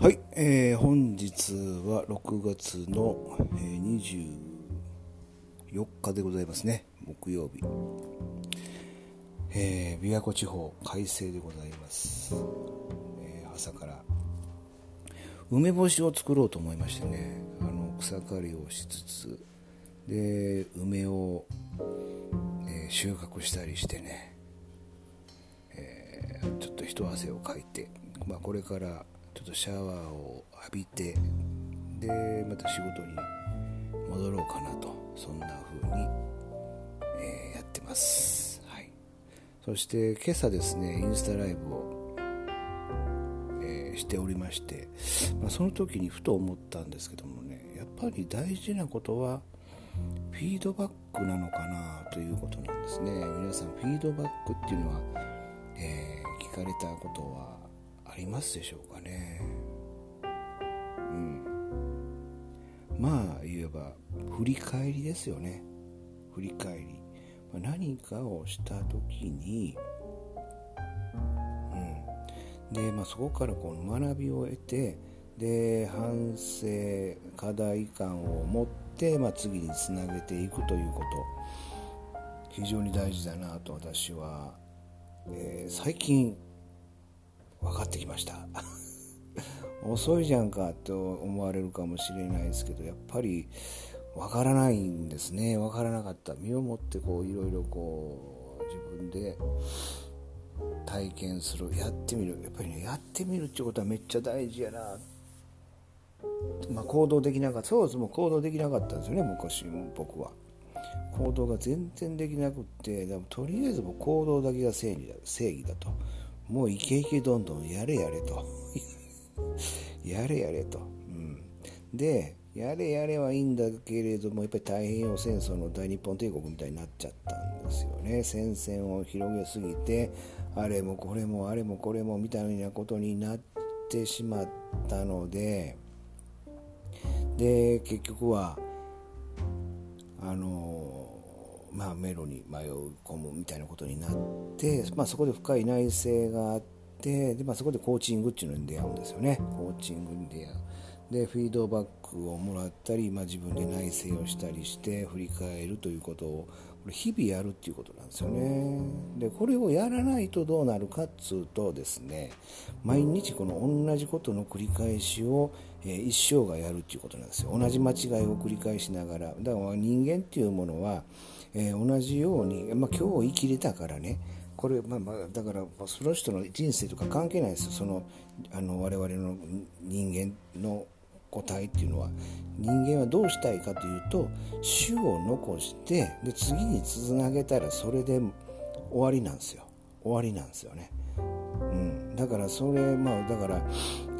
はい、えー、本日は6月の、えー、24日でございますね。木曜日、えー、琵琶湖地方快晴でございます、えー、朝から。梅干しを作ろうと思いましてねあの草刈りをしつつで梅を、えー、収穫したりしてね、えー、ちょっと一汗をかいて、まあ、これからちょっとシャワーを浴びてでまた仕事に戻ろうかなと。そんな風に、えー、やってます、はい、そして今朝ですねインスタライブを、えー、しておりまして、まあ、その時にふと思ったんですけどもねやっぱり大事なことはフィードバックなのかなということなんですね。皆さんフィードバックっていうのは、えー、聞かれたことはありますでしょうかね。うん。まあ言えば振り返りですよね。振り返り、ま、何かをした時にうん。で、まあ、そこからこの学びを得てで反省課題感を持って、まあ、次につなげていくということ。非常に大事だなと私は、えー、最近分かってきました。遅いじゃんかと思われるかもしれないですけどやっぱり分からないんですね。分からなかった。身をもってこういろいろこう自分で体験する。やってみる。やっぱりねやってみるってことはめっちゃ大事やな。まあ、行動できなかった。そうです。もう行動できなかったんですよね昔僕は。行動が全然できなくってでもとりあえずも行動だけが正義だ正義だと。もうイケイケどんどんやれやれと。やれやれと、うん、でやれやれはいいんだけれどもやっぱり太平洋戦争の大日本帝国みたいになっちゃったんですよね。戦線を広げすぎてあれもこれもあれもこれもみたいなことになってしまったので。で結局はあのまあ、メロに迷い込むみたいなことになって、まあ、そこで深い内省があってで、まあ、そこでコーチングっていうのに出会うんですよね。コーチングに出会う。でフィードバックをもらったり、まあ、自分で内省をしたりして振り返るということをこれ日々やるっていうことなんですよね。でこれをやらないとどうなるかっつうとですね毎日この同じことの繰り返しを、え、一生がやるっていうことなんですよ。同じ間違いを繰り返しながら。だから人間っていうものはえー、同じように、まあ、今日生きれたからね。これ、まあまあ、だからその人の人生とか関係ないですよ。そのあの我々の人間の個体っていうのは。人間はどうしたいかというと種を残してで次につなげたらそれで終わりなんですよ。終わりなんですよね。だからそれまあだから、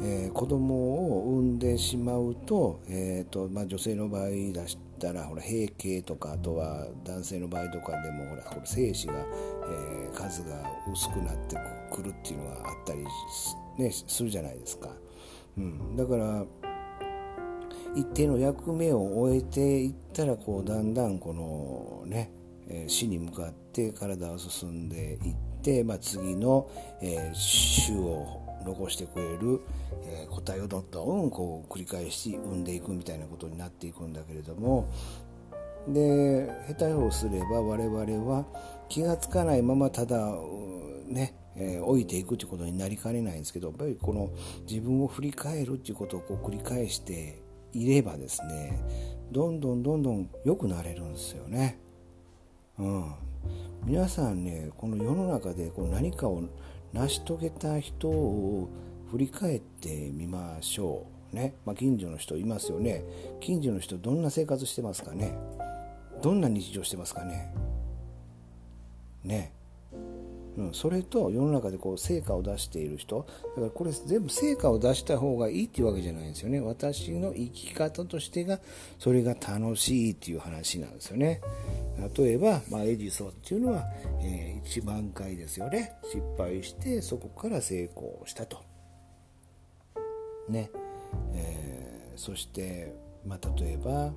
えー、子供を産んでしまうと,、えーとまあ、女性の場合出したらほら閉経とかあとは男性の場合とかでもほらこれ精子が、えー、数が薄くなってくるっていうのがあったり、ね、するじゃないですか。うん、だから一定の役目を終えていったらこうだんだんこのね、えー、死に向かって体を進んでいって、まあ、次の、えー、種を残してくれる、えー、個体をどんどんこう繰り返し生んでいくみたいなことになっていくんだけれどもで下手をすれば我々は気が付かないままただね、えー、置いていくということになりかねないんですけどやっぱりこの自分を振り返るっていうことをこう繰り返していればですねどんどんどんどん良くなれるんですよね。うん、皆さんねこの世の中でこう何かを成し遂げた人を振り返ってみましょうね、まあ、近所の人いますよね。近所の人どんな生活してますかね。どんな日常してますかね。ね。うん、それと世の中でこう成果を出している人。だからこれ全部成果を出した方がいいっていうわけじゃないんですよね。私の生き方としてがそれが楽しいっていう話なんですよね。例えば、まあ、エジソンっていうのは、えー、1万回ですよね。失敗してそこから成功したと。ね、えー、そして、まあ、例えば、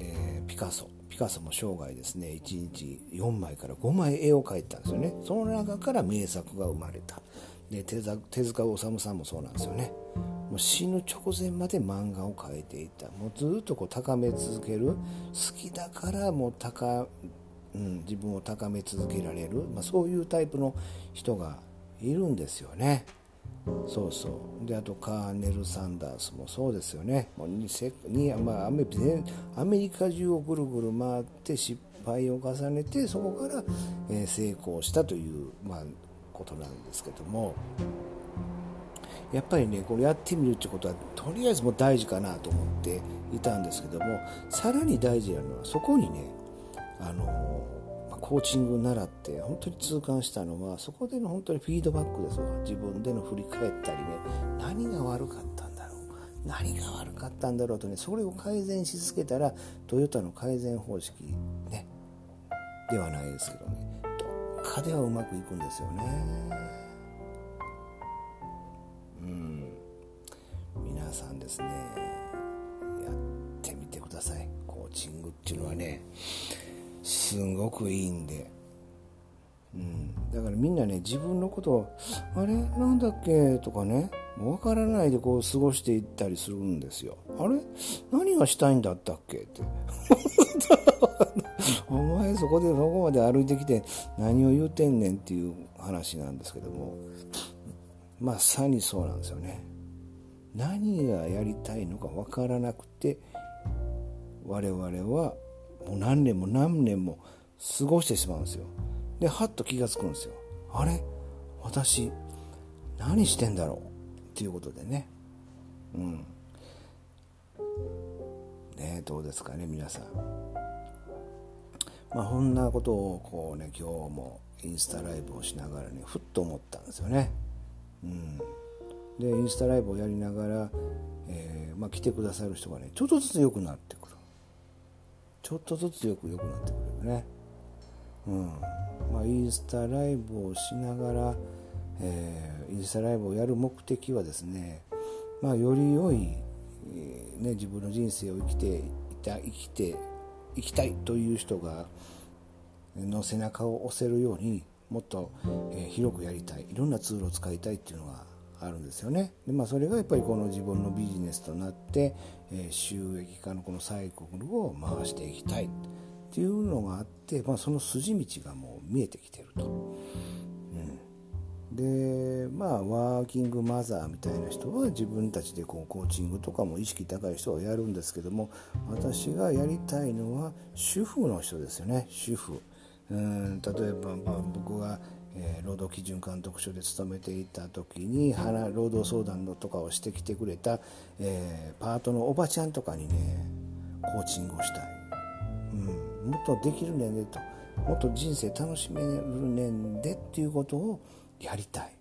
えー、ピカソ。ピカソも生涯ですね1日4枚から5枚絵を描いたんですよね。その中から名作が生まれた。で手塚治虫さんもそうなんですよね。もう死ぬ直前まで漫画を描いていた。もうずっとこう高め続ける。好きだからもう高、うん、自分を高め続けられる、まあ、そういうタイプの人がいるんですよね。そうそう。であとカーネル・サンダースもそうですよね。もうにに、まあ、アメアメリカ中をぐるぐる回って失敗を重ねてそこから、えー、成功したという、まあ、ことなんですけども。やっぱりねこれやってみるってことはとりあえずもう大事かなと思っていたんですけども。さらに大事なのはそこにねあのコーチング習って本当に痛感したのはそこでの本当にフィードバックですわ自分での振り返ったりね何が悪かったんだろう何が悪かったんだろうとねそれを改善し続けたらトヨタの改善方式ねではないですけどねどっかではうまくいくんですよね。うん。皆さんですねやってみてください。コーチングっていうのはね。すごくいいんで、うん、だからみんなね自分のことを「あれ？なんだっけ?」とかね分からないでこう過ごしていったりするんですよ。あれ？何がしたいんだったっけ？って。お前そこでそこまで歩いてきて何を言うてんねんっていう話なんですけども。まさにそうなんですよね。何がやりたいのか分からなくて我々はもう何年も何年も過ごしてしまうんですよ。ではっと気が付くんですよ。あれ？私何してんだろう？っていうことでね。うん。ねどうですかね皆さん。まあこんなことをこうね今日もインスタライブをしながらねふっと思ったんですよね。うん。でインスタライブをやりながら、えーまあ、来てくださる人がねちょっとずつ良くなってくちょっとずつよく良くなってくるよね。うんまあ、インスタライブをしながら、えー、インスタライブをやる目的はですね、まあ、より良い、えー、ね、自分の人生を生きていた生きていきたいという人がの背中を押せるようにもっと、えー、広くやりたいいろんなツールを使いたいっていうのがあるんですよね。でまあ、それがやっぱりこの自分のビジネスとなって、え、収益化のこのサイクルを回していきたいっていうのがあって、まあ、その筋道がもう見えてきてると。うん、でまあワーキングマザーみたいな人は自分たちでこうコーチングとかも意識高い人はやるんですけども私がやりたいのは主婦の人ですよね主婦。うん例えば、まあ、僕がえー、労働基準監督署で勤めていた時に労働相談のとかをしてきてくれた、えー、パートのおばちゃんとかにねコーチングをしたい、うん、もっとできるねんでと。もっと人生楽しめるねんでっていうことをやりたい、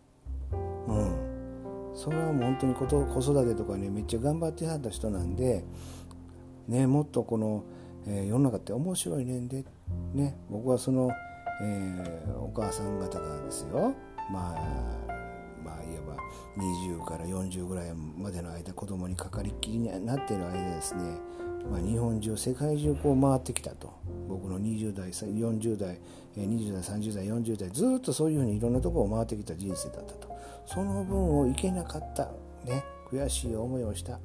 うん、それはもう本当に子育てとかねめっちゃ頑張ってはった人なんで、ね、もっとこの、えー、世の中って面白いねんで、ね、僕はそのえー、お母さん方がですよ。まあまあいわば20から40ぐらいまでの間子供にかかりっきりになっている間ですね、まあ、日本中世界中こう回ってきたと。僕の20代40代20代30代40代ずっとそういうふうにいろんなところを回ってきた人生だったと。その分をいけなかったね。悔しい思いをした。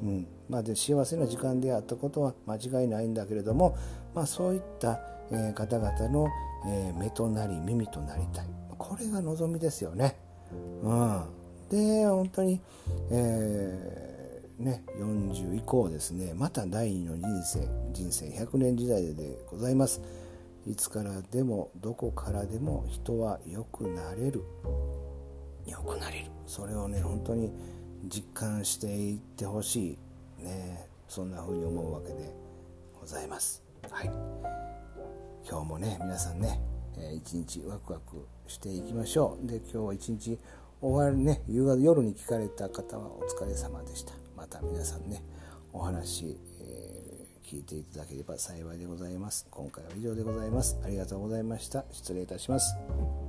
うん。まあ、で幸せな時間であったことは間違いないんだけれども、まあ、そういった、え、方々の、え、目となり耳となりたい。これが望みですよね。うん、で本当に、えー、ね、40以降ですね。また第二の人生人生100年時代でございます。いつからでもどこからでも人は良くなれる。良くなれる。それをね本当に実感していってほしい。ね。そんな風に思うわけでございます。はい。今日もね皆さんね一日ワクワクしていきましょう。で今日は一日終わりね夕方夜に聞かれた方はお疲れ様でした。また皆さんねお話、えー、聞いていただければ幸いでございます。今回は以上でございます。ありがとうございました。失礼いたします。